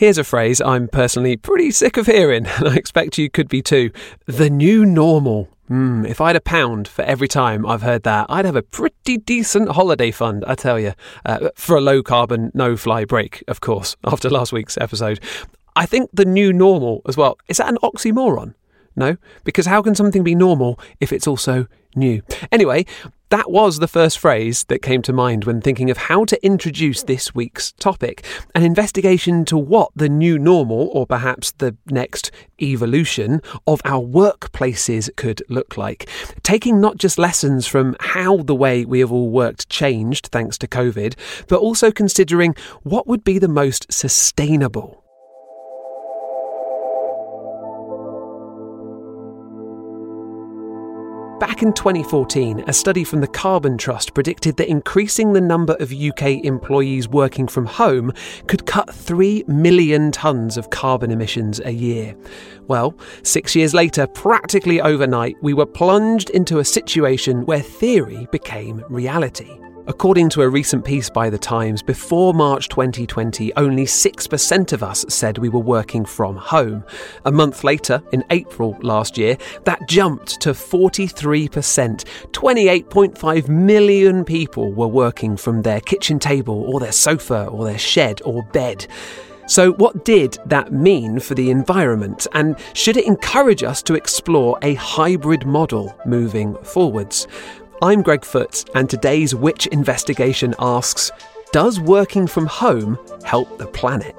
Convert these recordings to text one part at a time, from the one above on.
Here's a phrase I'm personally pretty sick of hearing, and I expect you could be too. The new normal. Mm, if I had a pound for every time I've heard that, I'd have a pretty decent holiday fund, I tell you. Uh, for a low carbon, no fly break, of course, after last week's episode. I think the new normal as well. Is that an oxymoron? No, because how can something be normal if it's also new? Anyway, that was the first phrase that came to mind when thinking of how to introduce this week's topic an investigation to what the new normal, or perhaps the next evolution, of our workplaces could look like. Taking not just lessons from how the way we have all worked changed thanks to COVID, but also considering what would be the most sustainable Back in 2014, a study from the Carbon Trust predicted that increasing the number of UK employees working from home could cut 3 million tonnes of carbon emissions a year. Well, six years later, practically overnight, we were plunged into a situation where theory became reality. According to a recent piece by The Times, before March 2020, only 6% of us said we were working from home. A month later, in April last year, that jumped to 43%. 28.5 million people were working from their kitchen table or their sofa or their shed or bed. So, what did that mean for the environment? And should it encourage us to explore a hybrid model moving forwards? I'm Greg Foot, and today's Which investigation asks Does working from home help the planet?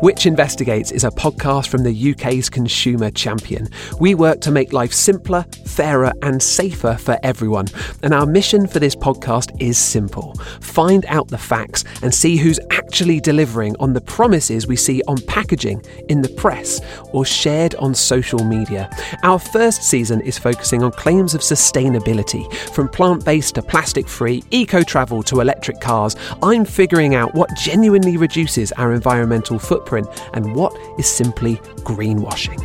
Which Investigates is a podcast from the UK's Consumer Champion. We work to make life simpler, fairer, and safer for everyone. And our mission for this podcast is simple find out the facts and see who's actually delivering on the promises we see on packaging, in the press, or shared on social media. Our first season is focusing on claims of sustainability, from plant based to plastic free, eco travel to electric cars. I'm figuring out what genuinely reduces our environmental footprint footprint and what is simply greenwashing.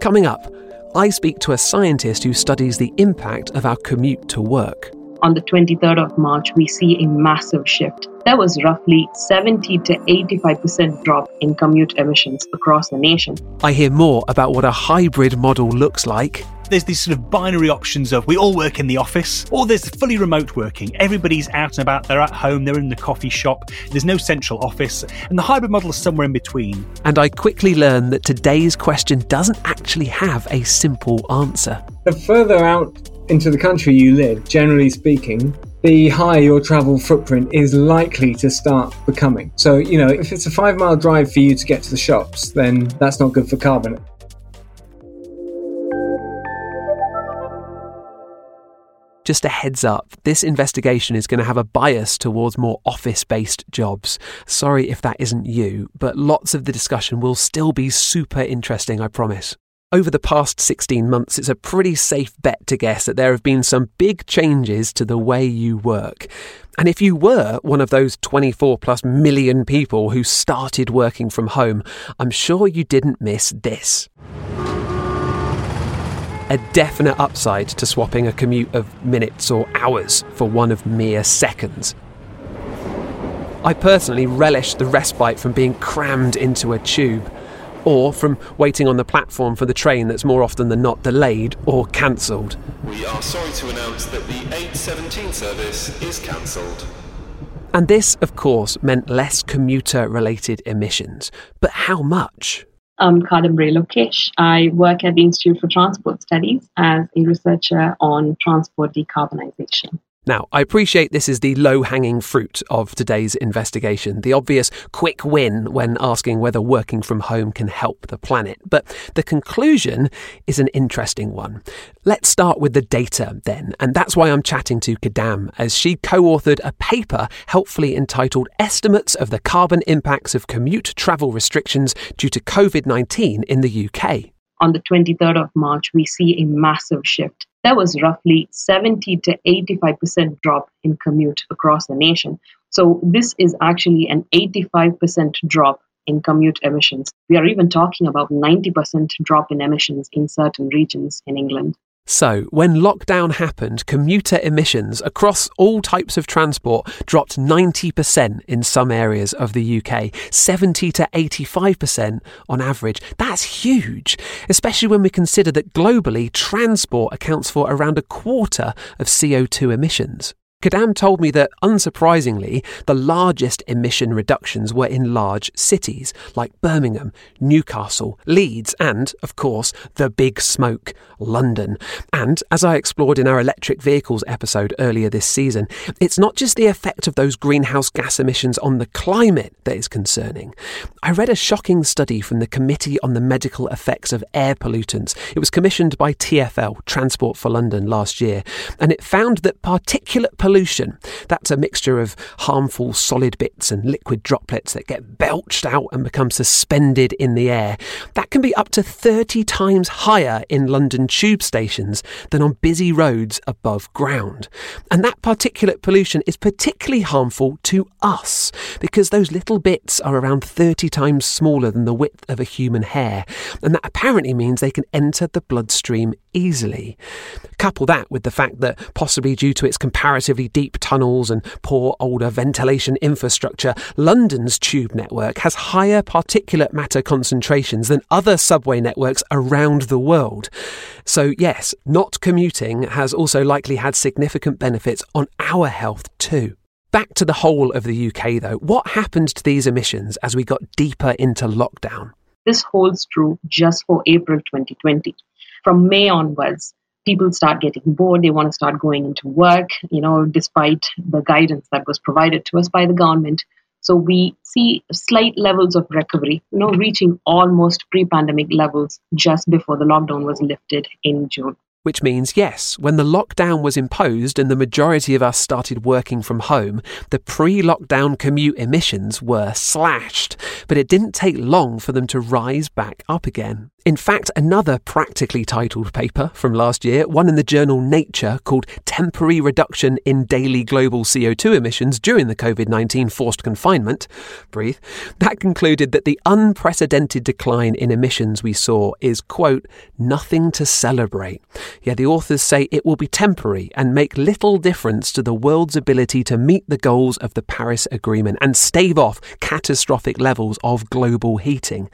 Coming up, I speak to a scientist who studies the impact of our commute to work. On the 23rd of March, we see a massive shift. There was roughly 70 to 85% drop in commute emissions across the nation. I hear more about what a hybrid model looks like there's these sort of binary options of we all work in the office, or there's fully remote working. Everybody's out and about, they're at home, they're in the coffee shop, there's no central office, and the hybrid model is somewhere in between. And I quickly learned that today's question doesn't actually have a simple answer. The further out into the country you live, generally speaking, the higher your travel footprint is likely to start becoming. So, you know, if it's a five mile drive for you to get to the shops, then that's not good for carbon. Just a heads up, this investigation is going to have a bias towards more office based jobs. Sorry if that isn't you, but lots of the discussion will still be super interesting, I promise. Over the past 16 months, it's a pretty safe bet to guess that there have been some big changes to the way you work. And if you were one of those 24 plus million people who started working from home, I'm sure you didn't miss this a definite upside to swapping a commute of minutes or hours for one of mere seconds. I personally relish the respite from being crammed into a tube. Or from waiting on the platform for the train that's more often than not delayed or cancelled. We are sorry to announce that the 817 service is cancelled. And this, of course, meant less commuter related emissions. But how much? I'm Kadambari Lokesh. I work at the Institute for Transport Studies as a researcher on transport decarbonization. Now, I appreciate this is the low hanging fruit of today's investigation, the obvious quick win when asking whether working from home can help the planet. But the conclusion is an interesting one. Let's start with the data then, and that's why I'm chatting to Kadam, as she co authored a paper helpfully entitled Estimates of the Carbon Impacts of Commute Travel Restrictions Due to COVID 19 in the UK. On the 23rd of March, we see a massive shift there was roughly 70 to 85% drop in commute across the nation. So this is actually an 85% drop in commute emissions. We are even talking about 90% drop in emissions in certain regions in England. So, when lockdown happened, commuter emissions across all types of transport dropped 90% in some areas of the UK, 70 to 85% on average. That's huge, especially when we consider that globally, transport accounts for around a quarter of CO2 emissions. Kadam told me that, unsurprisingly, the largest emission reductions were in large cities like Birmingham, Newcastle, Leeds, and, of course, the big smoke, London. And, as I explored in our electric vehicles episode earlier this season, it's not just the effect of those greenhouse gas emissions on the climate that is concerning. I read a shocking study from the Committee on the Medical Effects of Air Pollutants. It was commissioned by TfL, Transport for London, last year, and it found that particulate pollution. That's a mixture of harmful solid bits and liquid droplets that get belched out and become suspended in the air. That can be up to 30 times higher in London tube stations than on busy roads above ground. And that particulate pollution is particularly harmful to us because those little bits are around 30 times smaller than the width of a human hair. And that apparently means they can enter the bloodstream easily. Couple that with the fact that, possibly due to its deep tunnels and poor older ventilation infrastructure, London's tube network has higher particulate matter concentrations than other subway networks around the world. So, yes, not commuting has also likely had significant benefits on our health too. Back to the whole of the UK though, what happened to these emissions as we got deeper into lockdown? This holds true just for April 2020 from May onwards, people start getting bored. They want to start going into work, you know, despite the guidance that was provided to us by the government. So we see slight levels of recovery, you know, reaching almost pre-pandemic levels just before the lockdown was lifted in June. Which means, yes, when the lockdown was imposed and the majority of us started working from home, the pre lockdown commute emissions were slashed. But it didn't take long for them to rise back up again. In fact, another practically titled paper from last year, one in the journal Nature called Temporary Reduction in Daily Global CO2 Emissions During the COVID 19 Forced Confinement, breathe, that concluded that the unprecedented decline in emissions we saw is, quote, nothing to celebrate. Yet the authors say it will be temporary and make little difference to the world's ability to meet the goals of the Paris Agreement and stave off catastrophic levels of global heating.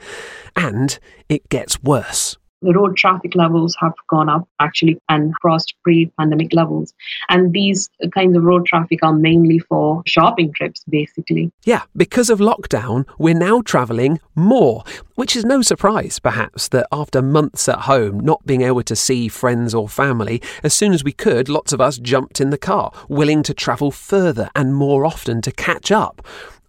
And it gets worse the road traffic levels have gone up actually and crossed pre pandemic levels. And these kinds of road traffic are mainly for shopping trips, basically. Yeah, because of lockdown, we're now travelling more, which is no surprise, perhaps, that after months at home, not being able to see friends or family, as soon as we could, lots of us jumped in the car, willing to travel further and more often to catch up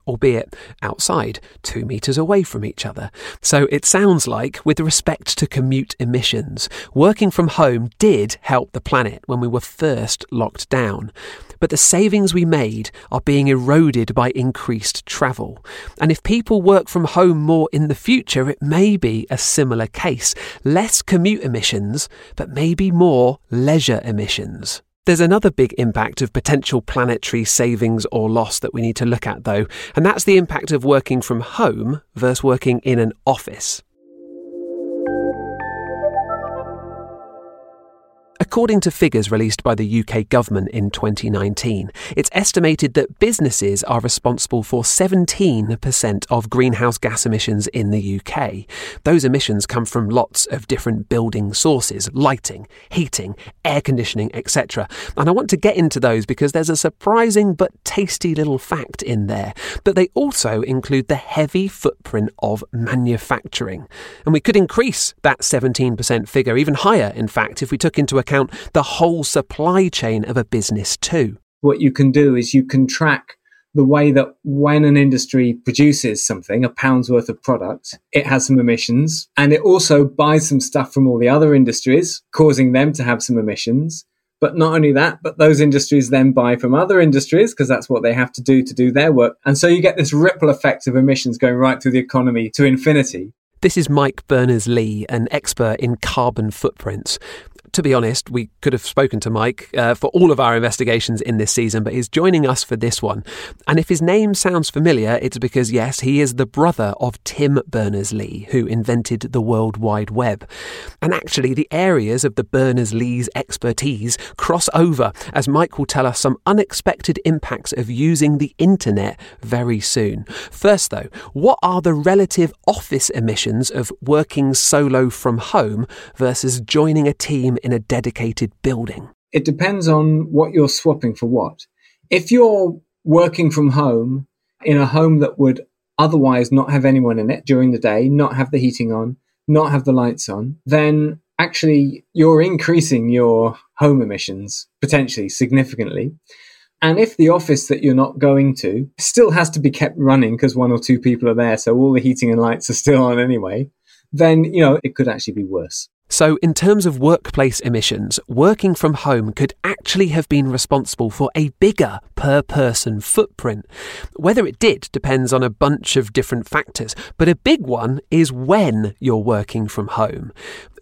albeit outside, two metres away from each other. So it sounds like, with respect to commute emissions, working from home did help the planet when we were first locked down. But the savings we made are being eroded by increased travel. And if people work from home more in the future, it may be a similar case. Less commute emissions, but maybe more leisure emissions. There's another big impact of potential planetary savings or loss that we need to look at, though, and that's the impact of working from home versus working in an office. According to figures released by the UK government in 2019, it's estimated that businesses are responsible for 17% of greenhouse gas emissions in the UK. Those emissions come from lots of different building sources lighting, heating, air conditioning, etc. And I want to get into those because there's a surprising but tasty little fact in there. But they also include the heavy footprint of manufacturing. And we could increase that 17% figure even higher, in fact, if we took into account the whole supply chain of a business too. What you can do is you can track the way that when an industry produces something, a pound's worth of product, it has some emissions and it also buys some stuff from all the other industries, causing them to have some emissions. But not only that, but those industries then buy from other industries because that's what they have to do to do their work. And so you get this ripple effect of emissions going right through the economy to infinity. This is Mike Berners Lee, an expert in carbon footprints to be honest, we could have spoken to Mike uh, for all of our investigations in this season, but he's joining us for this one. And if his name sounds familiar, it's because, yes, he is the brother of Tim Berners Lee, who invented the World Wide Web. And actually, the areas of the Berners Lee's expertise cross over, as Mike will tell us some unexpected impacts of using the internet very soon. First, though, what are the relative office emissions of working solo from home versus joining a team in a dedicated building? It depends on what you're swapping for what. If you're working from home in a home that would otherwise not have anyone in it during the day, not have the heating on, not have the lights on, then actually you're increasing your home emissions potentially significantly. And if the office that you're not going to still has to be kept running because one or two people are there, so all the heating and lights are still on anyway, then, you know, it could actually be worse. So, in terms of workplace emissions, working from home could actually have been responsible for a bigger per person footprint. Whether it did depends on a bunch of different factors, but a big one is when you're working from home.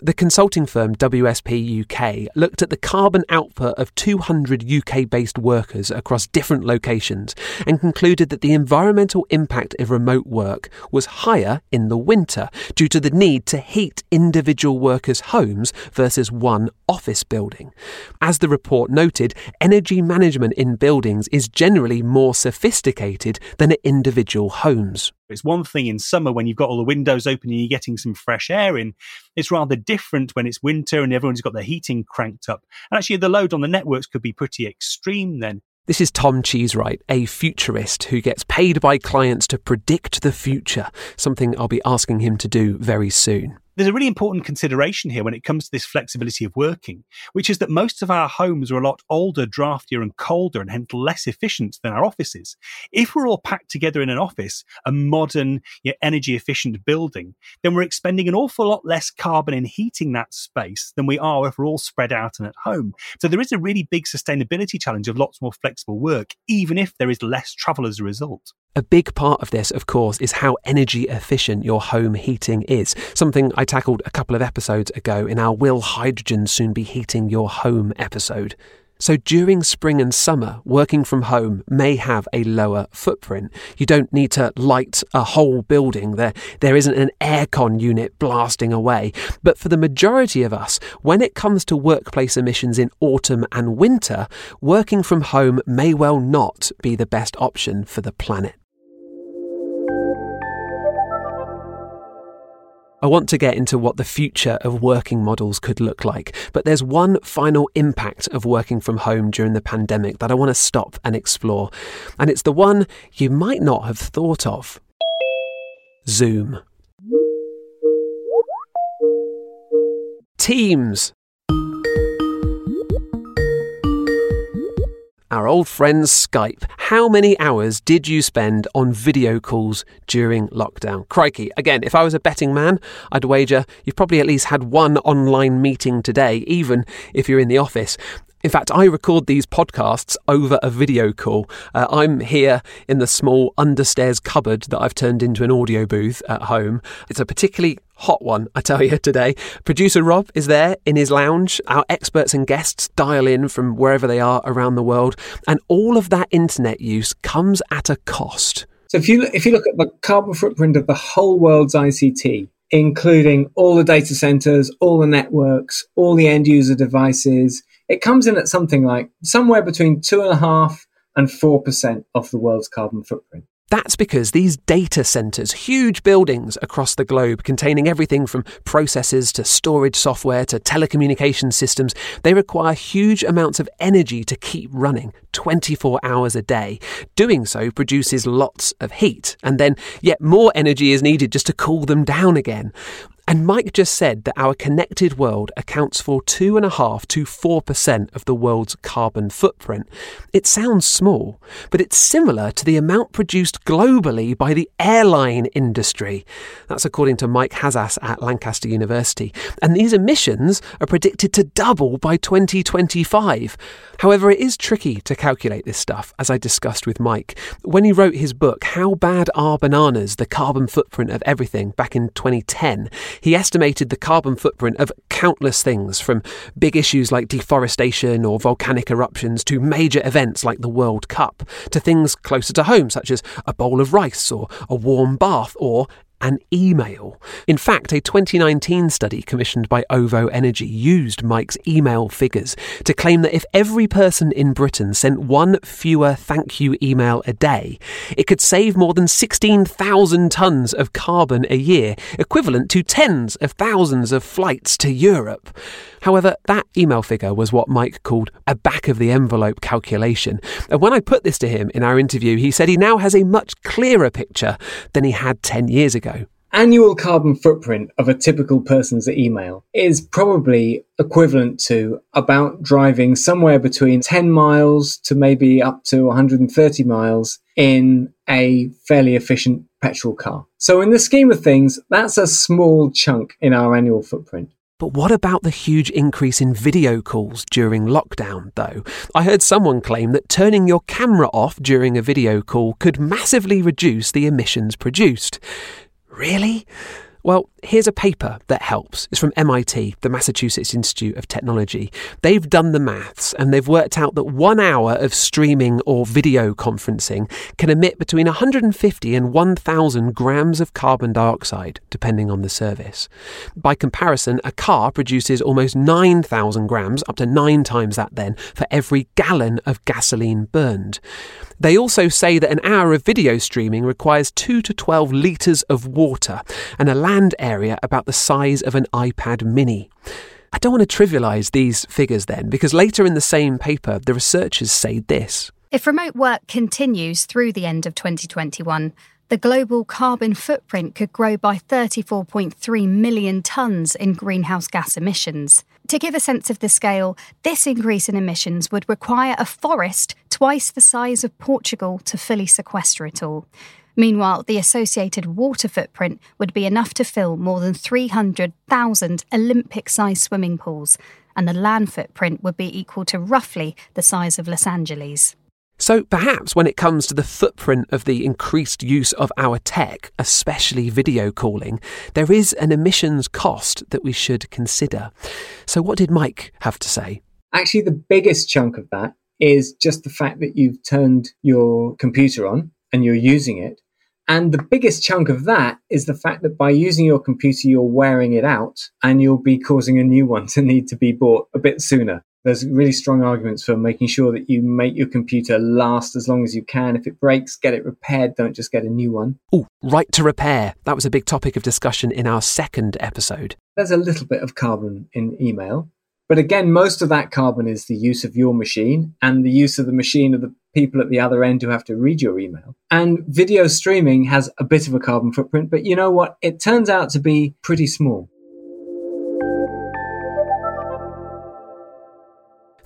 The consulting firm WSP UK looked at the carbon output of 200 UK based workers across different locations and concluded that the environmental impact of remote work was higher in the winter due to the need to heat individual workers' homes versus one office building. As the report noted, energy management in buildings is generally more sophisticated than at individual homes. It's one thing in summer when you've got all the windows open and you're getting some fresh air in. It's rather different when it's winter and everyone's got their heating cranked up. And actually, the load on the networks could be pretty extreme then. This is Tom Cheesewright, a futurist who gets paid by clients to predict the future, something I'll be asking him to do very soon there's a really important consideration here when it comes to this flexibility of working, which is that most of our homes are a lot older, draftier, and colder, and hence less efficient than our offices. If we're all packed together in an office, a modern, yet energy efficient building, then we're expending an awful lot less carbon in heating that space than we are if we're all spread out and at home. So there is a really big sustainability challenge of lots more flexible work, even if there is less travel as a result. A big part of this, of course, is how energy efficient your home heating is, something I tackled a couple of episodes ago in our Will Hydrogen Soon Be Heating Your Home episode. So during spring and summer, working from home may have a lower footprint. You don't need to light a whole building. There, there isn't an aircon unit blasting away. But for the majority of us, when it comes to workplace emissions in autumn and winter, working from home may well not be the best option for the planet. I want to get into what the future of working models could look like, but there's one final impact of working from home during the pandemic that I want to stop and explore, and it's the one you might not have thought of Zoom. Teams. Our old friends Skype. How many hours did you spend on video calls during lockdown? Crikey. Again, if I was a betting man, I'd wager you've probably at least had one online meeting today, even if you're in the office. In fact, I record these podcasts over a video call. Uh, I'm here in the small understairs cupboard that I've turned into an audio booth at home. It's a particularly hot one, I tell you, today. Producer Rob is there in his lounge. Our experts and guests dial in from wherever they are around the world. And all of that internet use comes at a cost. So if you, if you look at the carbon footprint of the whole world's ICT, including all the data centers, all the networks, all the end user devices. It comes in at something like somewhere between two and a half and 4% of the world's carbon footprint. That's because these data centres, huge buildings across the globe containing everything from processors to storage software to telecommunication systems, they require huge amounts of energy to keep running 24 hours a day. Doing so produces lots of heat, and then yet more energy is needed just to cool them down again. And Mike just said that our connected world accounts for 2.5 to 4% of the world's carbon footprint. It sounds small, but it's similar to the amount produced globally by the airline industry. That's according to Mike Hazas at Lancaster University. And these emissions are predicted to double by 2025. However, it is tricky to calculate this stuff, as I discussed with Mike. When he wrote his book, How Bad Are Bananas? The Carbon Footprint of Everything, back in 2010, he estimated the carbon footprint of countless things, from big issues like deforestation or volcanic eruptions to major events like the World Cup, to things closer to home, such as a bowl of rice or a warm bath or an email. In fact, a 2019 study commissioned by OVO Energy used Mike's email figures to claim that if every person in Britain sent one fewer thank you email a day, it could save more than 16,000 tonnes of carbon a year, equivalent to tens of thousands of flights to Europe. However, that email figure was what Mike called a back of the envelope calculation. And when I put this to him in our interview, he said he now has a much clearer picture than he had 10 years ago annual carbon footprint of a typical person's email is probably equivalent to about driving somewhere between 10 miles to maybe up to 130 miles in a fairly efficient petrol car. So, in the scheme of things, that's a small chunk in our annual footprint. But what about the huge increase in video calls during lockdown, though? I heard someone claim that turning your camera off during a video call could massively reduce the emissions produced. Really? Well, here's a paper that helps. It's from MIT, the Massachusetts Institute of Technology. They've done the maths and they've worked out that one hour of streaming or video conferencing can emit between 150 and 1,000 grams of carbon dioxide, depending on the service. By comparison, a car produces almost 9,000 grams, up to nine times that then, for every gallon of gasoline burned. They also say that an hour of video streaming requires 2 to 12 litres of water and a land area about the size of an iPad mini. I don't want to trivialise these figures then, because later in the same paper, the researchers say this. If remote work continues through the end of 2021, the global carbon footprint could grow by 34.3 million tonnes in greenhouse gas emissions. To give a sense of the scale, this increase in emissions would require a forest twice the size of Portugal to fully sequester it all. Meanwhile, the associated water footprint would be enough to fill more than 300,000 Olympic sized swimming pools, and the land footprint would be equal to roughly the size of Los Angeles. So perhaps when it comes to the footprint of the increased use of our tech, especially video calling, there is an emissions cost that we should consider. So what did Mike have to say? Actually, the biggest chunk of that is just the fact that you've turned your computer on and you're using it. And the biggest chunk of that is the fact that by using your computer, you're wearing it out and you'll be causing a new one to need to be bought a bit sooner there's really strong arguments for making sure that you make your computer last as long as you can. If it breaks, get it repaired. Don't just get a new one. Oh, right to repair. That was a big topic of discussion in our second episode. There's a little bit of carbon in email. But again, most of that carbon is the use of your machine and the use of the machine of the people at the other end who have to read your email. And video streaming has a bit of a carbon footprint, but you know what? It turns out to be pretty small.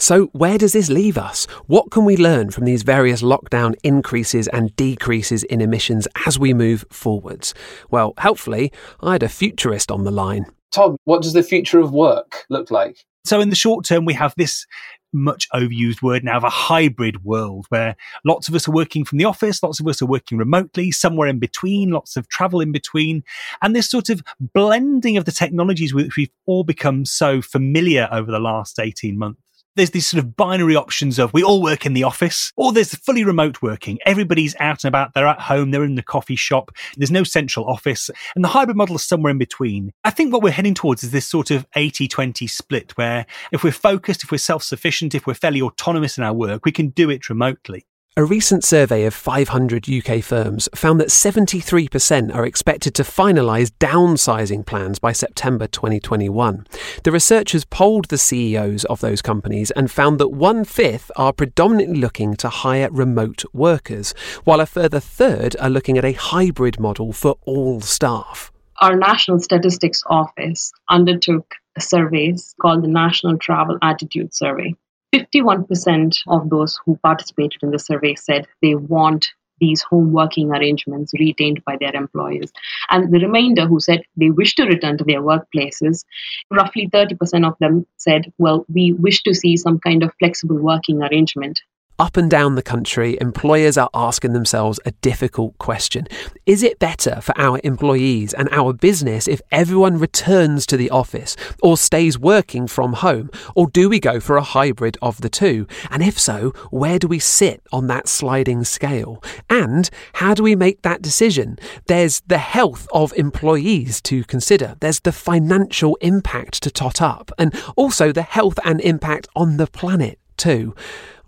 So, where does this leave us? What can we learn from these various lockdown increases and decreases in emissions as we move forwards? Well, helpfully, I had a futurist on the line. Tom, what does the future of work look like? So, in the short term, we have this much overused word now of a hybrid world where lots of us are working from the office, lots of us are working remotely, somewhere in between, lots of travel in between, and this sort of blending of the technologies with which we've all become so familiar over the last 18 months there's these sort of binary options of we all work in the office, or there's fully remote working. Everybody's out and about, they're at home, they're in the coffee shop, there's no central office, and the hybrid model is somewhere in between. I think what we're heading towards is this sort of 80 20 split where if we're focused, if we're self sufficient, if we're fairly autonomous in our work, we can do it remotely. A recent survey of 500 UK firms found that 73% are expected to finalise downsizing plans by September 2021. The researchers polled the CEOs of those companies and found that one fifth are predominantly looking to hire remote workers, while a further third are looking at a hybrid model for all staff. Our National Statistics Office undertook surveys called the National Travel Attitude Survey. 51% of those who participated in the survey said they want these home working arrangements retained by their employers. And the remainder who said they wish to return to their workplaces, roughly 30% of them said, well, we wish to see some kind of flexible working arrangement up and down the country, employers are asking themselves a difficult question. Is it better for our employees and our business if everyone returns to the office or stays working from home? Or do we go for a hybrid of the two? And if so, where do we sit on that sliding scale? And how do we make that decision? There's the health of employees to consider, there's the financial impact to tot up, and also the health and impact on the planet too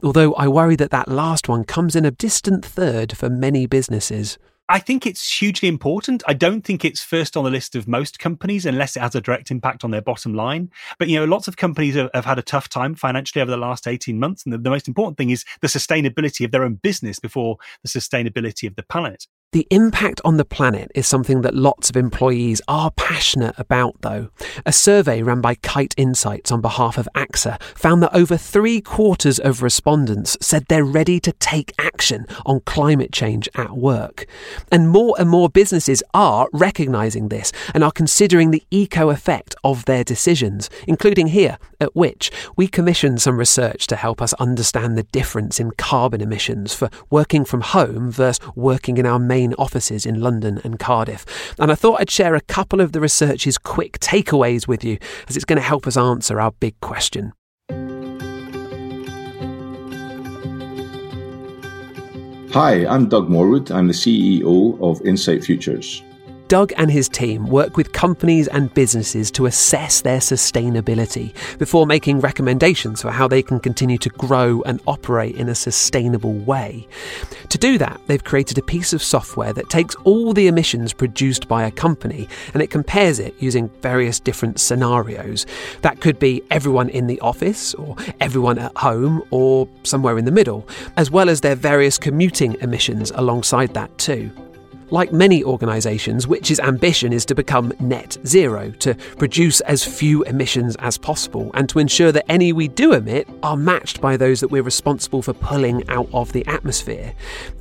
although I worry that that last one comes in a distant third for many businesses. I think it's hugely important. I don't think it's first on the list of most companies unless it has a direct impact on their bottom line. But, you know, lots of companies have, have had a tough time financially over the last 18 months. And the, the most important thing is the sustainability of their own business before the sustainability of the planet. The impact on the planet is something that lots of employees are passionate about, though. A survey run by Kite Insights on behalf of AXA found that over three quarters of respondents said they're ready to take action on climate change at work. And more and more businesses are recognising this and are considering the eco effect of their decisions, including here at Which. We commissioned some research to help us understand the difference in carbon emissions for working from home versus working in our main main offices in London and Cardiff. And I thought I'd share a couple of the research's quick takeaways with you, as it's going to help us answer our big question. Hi, I'm Doug Morwood. I'm the CEO of Insight Futures. Doug and his team work with companies and businesses to assess their sustainability before making recommendations for how they can continue to grow and operate in a sustainable way. To do that, they've created a piece of software that takes all the emissions produced by a company and it compares it using various different scenarios. That could be everyone in the office, or everyone at home, or somewhere in the middle, as well as their various commuting emissions alongside that, too. Like many organisations, Which's ambition is to become net zero, to produce as few emissions as possible, and to ensure that any we do emit are matched by those that we're responsible for pulling out of the atmosphere.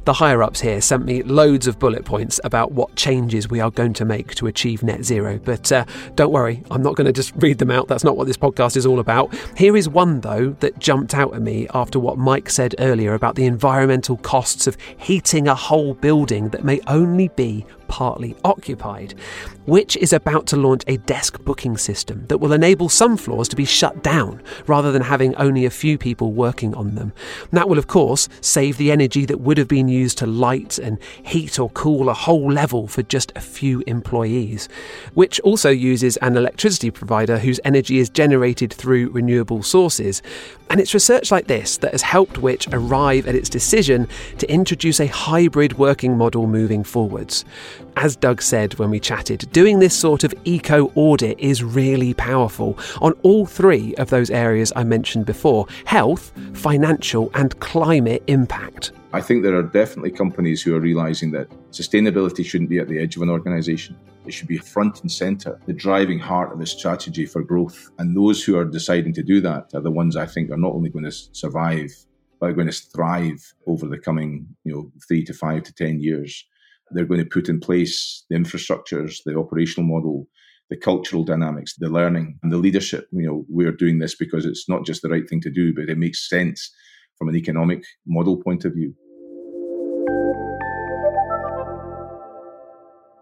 The higher ups here sent me loads of bullet points about what changes we are going to make to achieve net zero, but uh, don't worry, I'm not going to just read them out. That's not what this podcast is all about. Here is one, though, that jumped out at me after what Mike said earlier about the environmental costs of heating a whole building that may only only be partly occupied, which is about to launch a desk booking system that will enable some floors to be shut down rather than having only a few people working on them. And that will, of course, save the energy that would have been used to light and heat or cool a whole level for just a few employees, which also uses an electricity provider whose energy is generated through renewable sources. And it's research like this that has helped Which arrive at its decision to introduce a hybrid working model moving forwards. As Doug said when we chatted, doing this sort of eco audit is really powerful on all three of those areas I mentioned before health, financial, and climate impact. I think there are definitely companies who are realizing that sustainability shouldn't be at the edge of an organization. It should be front and center, the driving heart of the strategy for growth. And those who are deciding to do that are the ones I think are not only going to survive, but are going to thrive over the coming, you know, three to five to 10 years. They're going to put in place the infrastructures, the operational model, the cultural dynamics, the learning and the leadership. You know, we're doing this because it's not just the right thing to do, but it makes sense from an economic model point of view.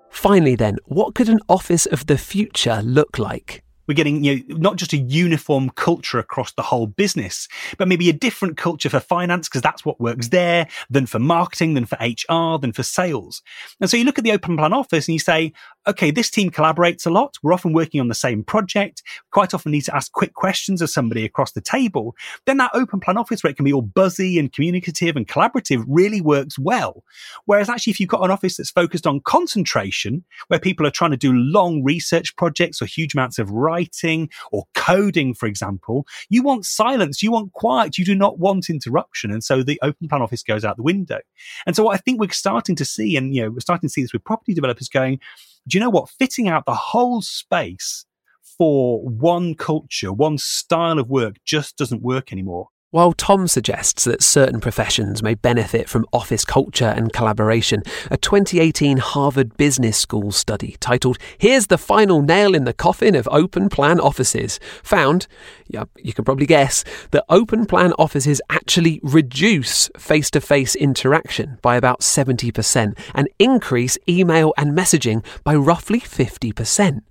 Finally, then, what could an office of the future look like? We're getting, you know, not just a uniform culture across the whole business, but maybe a different culture for finance because that's what works there than for marketing, than for HR, than for sales. And so you look at the open plan office and you say, okay, this team collaborates a lot. We're often working on the same project. Quite often need to ask quick questions of somebody across the table. Then that open plan office where it can be all buzzy and communicative and collaborative really works well. Whereas actually, if you've got an office that's focused on concentration, where people are trying to do long research projects or huge amounts of writing or coding, for example, you want silence, you want quiet, you do not want interruption. And so the open plan office goes out the window. And so what I think we're starting to see, and you know, we're starting to see this with property developers going, do you know what? Fitting out the whole space for one culture, one style of work just doesn't work anymore. While Tom suggests that certain professions may benefit from office culture and collaboration, a 2018 Harvard Business School study titled Here's the Final Nail in the Coffin of Open Plan Offices found, yeah, you can probably guess, that open plan offices actually reduce face to face interaction by about 70% and increase email and messaging by roughly 50%.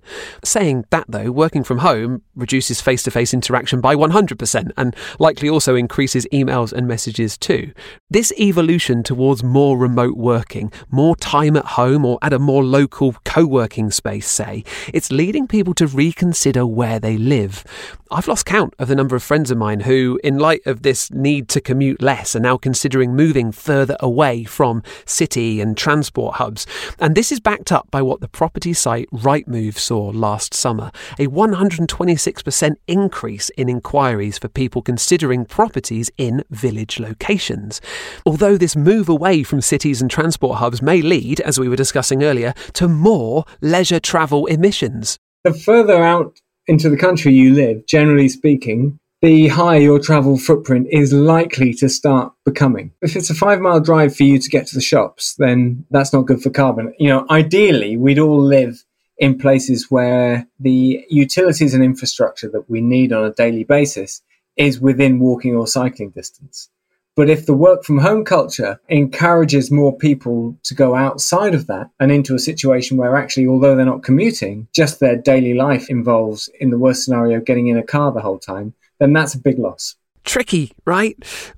Saying that, though, working from home reduces face to face interaction by 100% and likely also increases emails and messages too. This evolution towards more remote working, more time at home or at a more local co working space, say, it's leading people to reconsider where they live. I've lost count of the number of friends of mine who, in light of this need to commute less, are now considering moving further away from city and transport hubs. And this is backed up by what the property site Rightmove saw last summer a 126% increase in inquiries for people considering properties in village locations. Although this move away from cities and transport hubs may lead, as we were discussing earlier, to more leisure travel emissions. The further out into the country you live, generally speaking, the higher your travel footprint is likely to start becoming. If it's a five mile drive for you to get to the shops, then that's not good for carbon. You know, ideally, we'd all live in places where the utilities and infrastructure that we need on a daily basis is within walking or cycling distance. But if the work from home culture encourages more people to go outside of that and into a situation where actually, although they're not commuting, just their daily life involves, in the worst scenario, getting in a car the whole time, then that's a big loss. Tricky, right?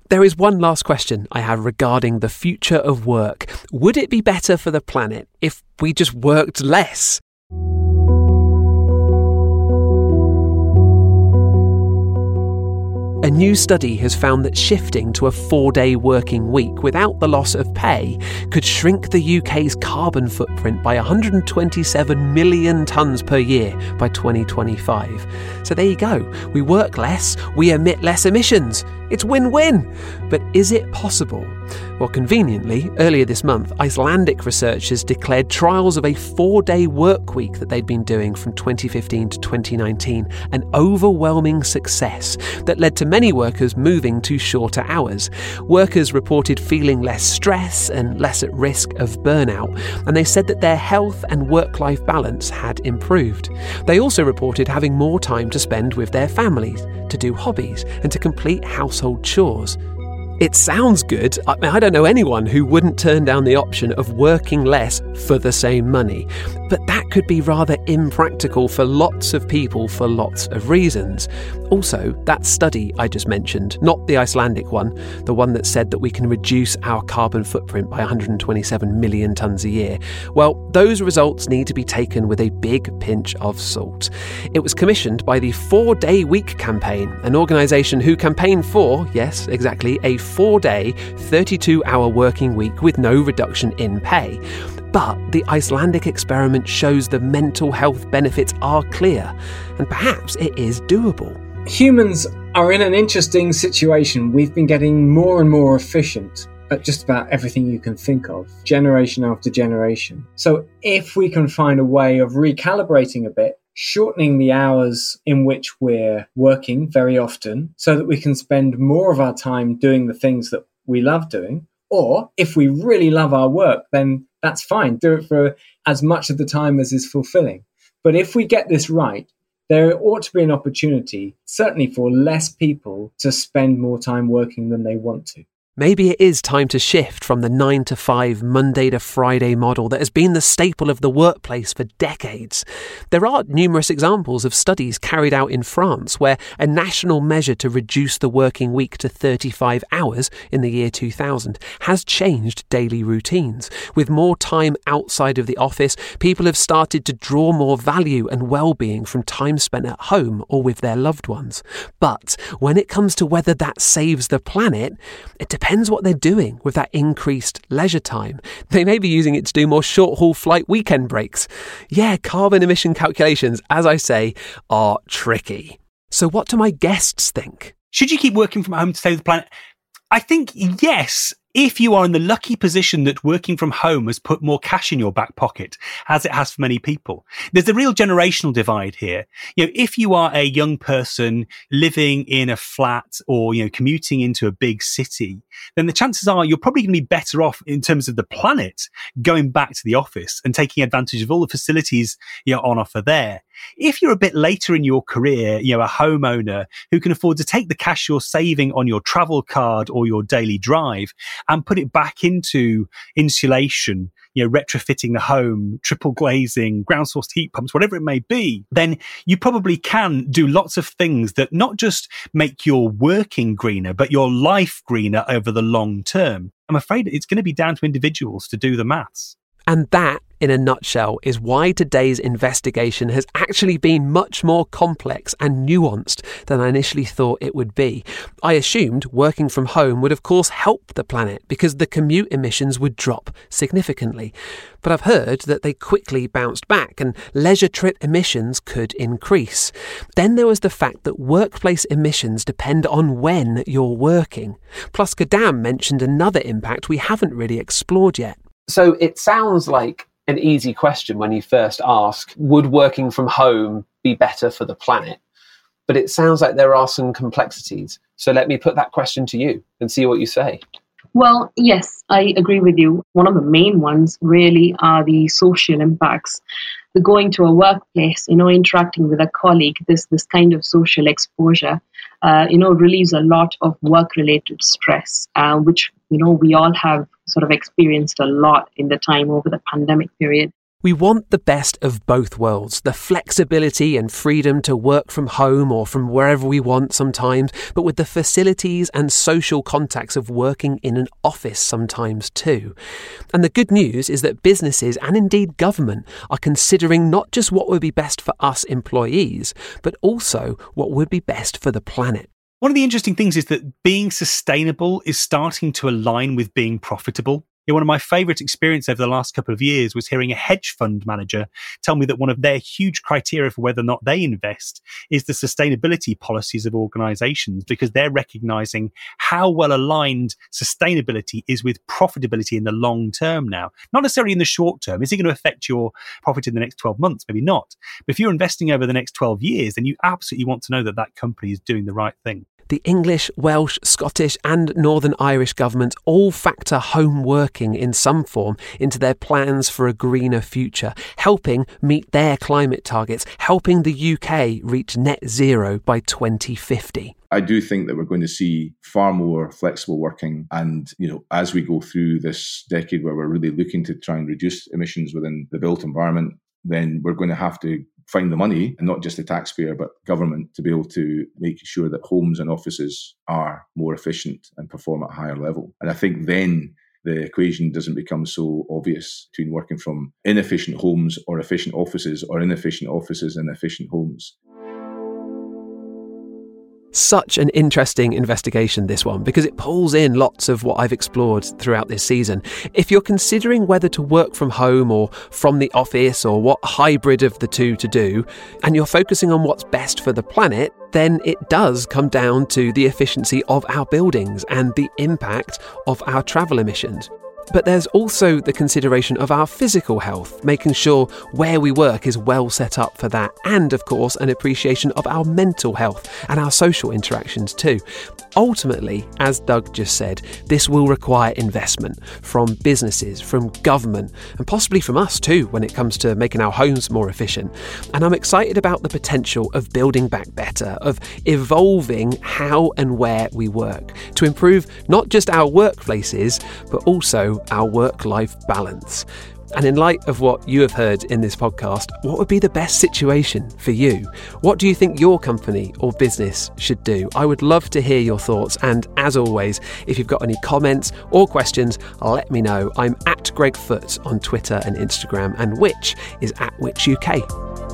There is one last question I have regarding the future of work. Would it be better for the planet if we just worked less? A new study has found that shifting to a four day working week without the loss of pay could shrink the UK's carbon footprint by 127 million tonnes per year by 2025. So there you go. We work less, we emit less emissions. It's win win. But is it possible? Well, conveniently, earlier this month, Icelandic researchers declared trials of a four day work week that they'd been doing from 2015 to 2019 an overwhelming success that led to many workers moving to shorter hours. Workers reported feeling less stress and less at risk of burnout, and they said that their health and work life balance had improved. They also reported having more time to spend with their families, to do hobbies, and to complete household chores. It sounds good. I, mean, I don't know anyone who wouldn't turn down the option of working less for the same money. But that could be rather impractical for lots of people for lots of reasons. Also, that study I just mentioned, not the Icelandic one, the one that said that we can reduce our carbon footprint by 127 million tonnes a year, well, those results need to be taken with a big pinch of salt. It was commissioned by the Four Day Week campaign, an organisation who campaigned for, yes, exactly, a four day, 32 hour working week with no reduction in pay. But the Icelandic experiment shows the mental health benefits are clear, and perhaps it is doable. Humans are in an interesting situation. We've been getting more and more efficient at just about everything you can think of, generation after generation. So, if we can find a way of recalibrating a bit, shortening the hours in which we're working very often so that we can spend more of our time doing the things that we love doing. Or if we really love our work, then that's fine. Do it for as much of the time as is fulfilling. But if we get this right, there ought to be an opportunity, certainly for less people, to spend more time working than they want to. Maybe it is time to shift from the 9 to 5 Monday to Friday model that has been the staple of the workplace for decades. There are numerous examples of studies carried out in France where a national measure to reduce the working week to 35 hours in the year 2000 has changed daily routines. With more time outside of the office, people have started to draw more value and well-being from time spent at home or with their loved ones. But when it comes to whether that saves the planet, it depends depends what they're doing with that increased leisure time. They may be using it to do more short haul flight weekend breaks. Yeah, carbon emission calculations, as I say, are tricky. So, what do my guests think? Should you keep working from home to save the planet? I think yes, if you are in the lucky position that working from home has put more cash in your back pocket, as it has for many people, there's a real generational divide here. You know, if you are a young person living in a flat or, you know, commuting into a big city, then the chances are you're probably going to be better off in terms of the planet going back to the office and taking advantage of all the facilities you know, on offer there. If you're a bit later in your career, you know, a homeowner who can afford to take the cash you're saving on your travel card or your daily drive and put it back into insulation, you know, retrofitting the home, triple glazing, ground source heat pumps, whatever it may be, then you probably can do lots of things that not just make your working greener, but your life greener over the long term. I'm afraid it's going to be down to individuals to do the maths. And that in a nutshell, is why today's investigation has actually been much more complex and nuanced than I initially thought it would be. I assumed working from home would, of course, help the planet because the commute emissions would drop significantly. But I've heard that they quickly bounced back and leisure trip emissions could increase. Then there was the fact that workplace emissions depend on when you're working. Plus, Kadam mentioned another impact we haven't really explored yet. So it sounds like an easy question when you first ask would working from home be better for the planet? But it sounds like there are some complexities. So let me put that question to you and see what you say. Well, yes, I agree with you. One of the main ones really are the social impacts. The going to a workplace, you know, interacting with a colleague, this this kind of social exposure, uh, you know, relieves a lot of work-related stress, uh, which you know we all have sort of experienced a lot in the time over the pandemic period. We want the best of both worlds the flexibility and freedom to work from home or from wherever we want sometimes, but with the facilities and social contacts of working in an office sometimes too. And the good news is that businesses and indeed government are considering not just what would be best for us employees, but also what would be best for the planet. One of the interesting things is that being sustainable is starting to align with being profitable. You know, one of my favorite experiences over the last couple of years was hearing a hedge fund manager tell me that one of their huge criteria for whether or not they invest is the sustainability policies of organizations because they're recognizing how well aligned sustainability is with profitability in the long term now. Not necessarily in the short term. Is it going to affect your profit in the next 12 months? Maybe not. But if you're investing over the next 12 years, then you absolutely want to know that that company is doing the right thing the English, Welsh, Scottish, and Northern Irish governments all factor home working in some form into their plans for a greener future, helping meet their climate targets, helping the UK reach net zero by 2050. I do think that we're going to see far more flexible working. And, you know, as we go through this decade where we're really looking to try and reduce emissions within the built environment, then we're going to have to find the money, and not just the taxpayer, but government, to be able to make sure that homes and offices are more efficient and perform at a higher level. And I think then the equation doesn't become so obvious between working from inefficient homes or efficient offices or inefficient offices and efficient homes. Such an interesting investigation, this one, because it pulls in lots of what I've explored throughout this season. If you're considering whether to work from home or from the office or what hybrid of the two to do, and you're focusing on what's best for the planet, then it does come down to the efficiency of our buildings and the impact of our travel emissions. But there's also the consideration of our physical health, making sure where we work is well set up for that, and of course, an appreciation of our mental health and our social interactions too. Ultimately, as Doug just said, this will require investment from businesses, from government, and possibly from us too when it comes to making our homes more efficient. And I'm excited about the potential of building back better, of evolving how and where we work to improve not just our workplaces, but also our work life balance. And in light of what you have heard in this podcast, what would be the best situation for you? What do you think your company or business should do? I would love to hear your thoughts. And as always, if you've got any comments or questions, let me know. I'm at Greg Foot on Twitter and Instagram, and Which is at Which UK.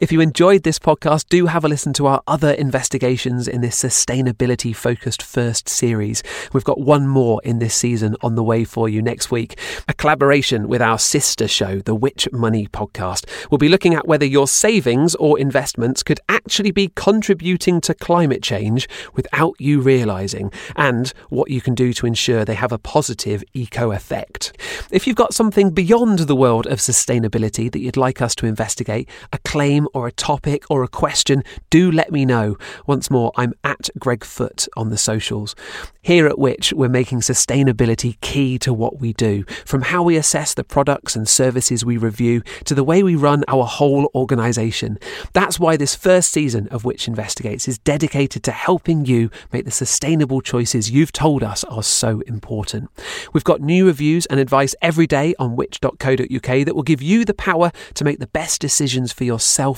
If you enjoyed this podcast, do have a listen to our other investigations in this sustainability focused first series. We've got one more in this season on the way for you next week. A collaboration with our sister show, the Which Money podcast. We'll be looking at whether your savings or investments could actually be contributing to climate change without you realizing, and what you can do to ensure they have a positive eco effect. If you've got something beyond the world of sustainability that you'd like us to investigate, a claim or a topic or a question, do let me know. Once more, I'm at Greg Foot on the socials. Here at Which, we're making sustainability key to what we do, from how we assess the products and services we review to the way we run our whole organisation. That's why this first season of Which Investigates is dedicated to helping you make the sustainable choices you've told us are so important. We've got new reviews and advice every day on which.co.uk that will give you the power to make the best decisions for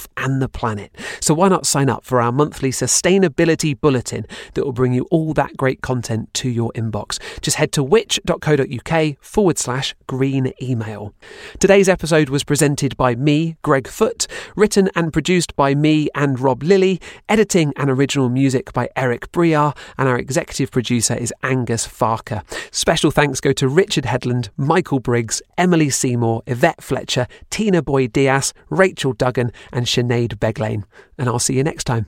yourself and the planet. So why not sign up for our monthly sustainability bulletin that will bring you all that great content to your inbox? Just head to which.co.uk forward slash green email. Today's episode was presented by me, Greg Foot, written and produced by me and Rob Lilly, editing and original music by Eric Briar, and our executive producer is Angus Farquhar. Special thanks go to Richard Headland, Michael Briggs, Emily Seymour, Yvette Fletcher, Tina Boyd Diaz, Rachel Duggan, and Sinead Beglane. And I'll see you next time.